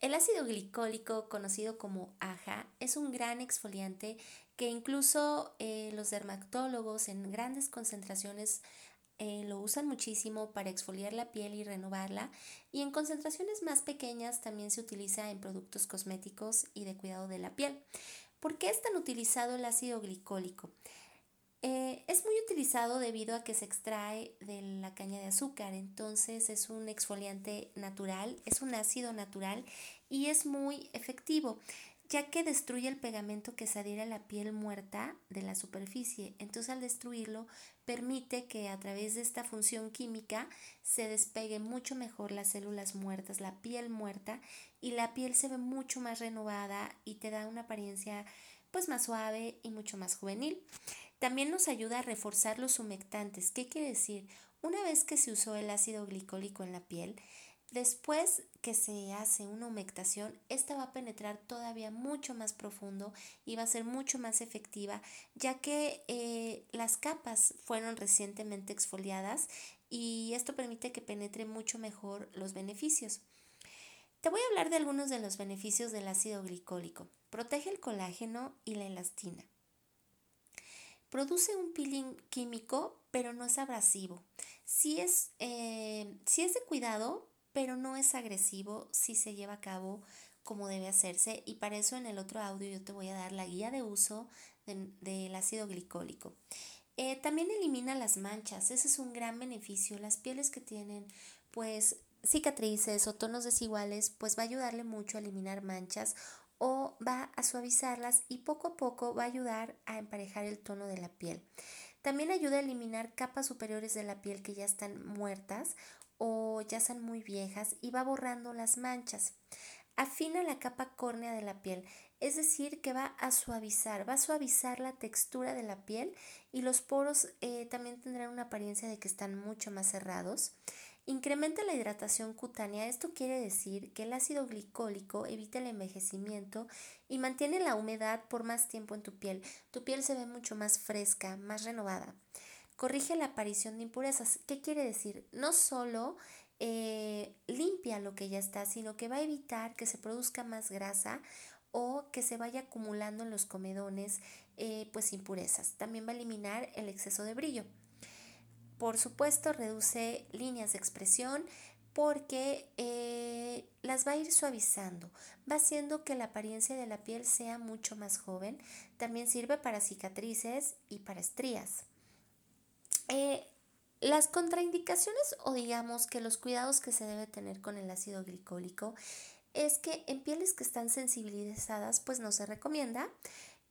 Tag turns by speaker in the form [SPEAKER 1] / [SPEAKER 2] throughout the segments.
[SPEAKER 1] El ácido glicólico, conocido como AHA, es un gran exfoliante que incluso eh, los dermatólogos en grandes concentraciones eh, lo usan muchísimo para exfoliar la piel y renovarla y en concentraciones más pequeñas también se utiliza en productos cosméticos y de cuidado de la piel. ¿Por qué es tan utilizado el ácido glicólico? Eh, es muy utilizado debido a que se extrae de la caña de azúcar, entonces es un exfoliante natural, es un ácido natural y es muy efectivo ya que destruye el pegamento que se adhiere a la piel muerta de la superficie. Entonces al destruirlo permite que a través de esta función química se despegue mucho mejor las células muertas, la piel muerta y la piel se ve mucho más renovada y te da una apariencia pues más suave y mucho más juvenil. También nos ayuda a reforzar los humectantes. ¿Qué quiere decir? Una vez que se usó el ácido glicólico en la piel, Después que se hace una humectación, esta va a penetrar todavía mucho más profundo y va a ser mucho más efectiva, ya que eh, las capas fueron recientemente exfoliadas y esto permite que penetre mucho mejor los beneficios. Te voy a hablar de algunos de los beneficios del ácido glicólico. Protege el colágeno y la elastina. Produce un peeling químico, pero no es abrasivo. Si es, eh, si es de cuidado, pero no es agresivo si se lleva a cabo como debe hacerse y para eso en el otro audio yo te voy a dar la guía de uso del ácido glicólico. Eh, también elimina las manchas, ese es un gran beneficio. Las pieles que tienen pues cicatrices o tonos desiguales pues va a ayudarle mucho a eliminar manchas o va a suavizarlas y poco a poco va a ayudar a emparejar el tono de la piel. También ayuda a eliminar capas superiores de la piel que ya están muertas o ya son muy viejas y va borrando las manchas. Afina la capa córnea de la piel, es decir, que va a suavizar, va a suavizar la textura de la piel y los poros eh, también tendrán una apariencia de que están mucho más cerrados. Incrementa la hidratación cutánea, esto quiere decir que el ácido glicólico evita el envejecimiento y mantiene la humedad por más tiempo en tu piel. Tu piel se ve mucho más fresca, más renovada corrige la aparición de impurezas. ¿Qué quiere decir? No solo eh, limpia lo que ya está, sino que va a evitar que se produzca más grasa o que se vaya acumulando en los comedones eh, pues impurezas. También va a eliminar el exceso de brillo. Por supuesto, reduce líneas de expresión porque eh, las va a ir suavizando, va haciendo que la apariencia de la piel sea mucho más joven. También sirve para cicatrices y para estrías. Eh, las contraindicaciones o digamos que los cuidados que se debe tener con el ácido glicólico es que en pieles que están sensibilizadas pues no se recomienda.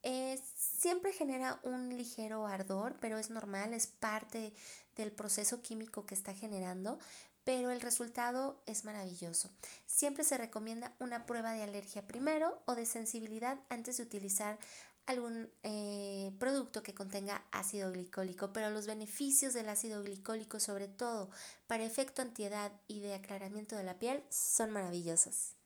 [SPEAKER 1] Eh, siempre genera un ligero ardor, pero es normal, es parte del proceso químico que está generando, pero el resultado es maravilloso. Siempre se recomienda una prueba de alergia primero o de sensibilidad antes de utilizar algún eh, producto que contenga ácido glicólico, pero los beneficios del ácido glicólico, sobre todo para efecto antiedad y de aclaramiento de la piel, son maravillosos.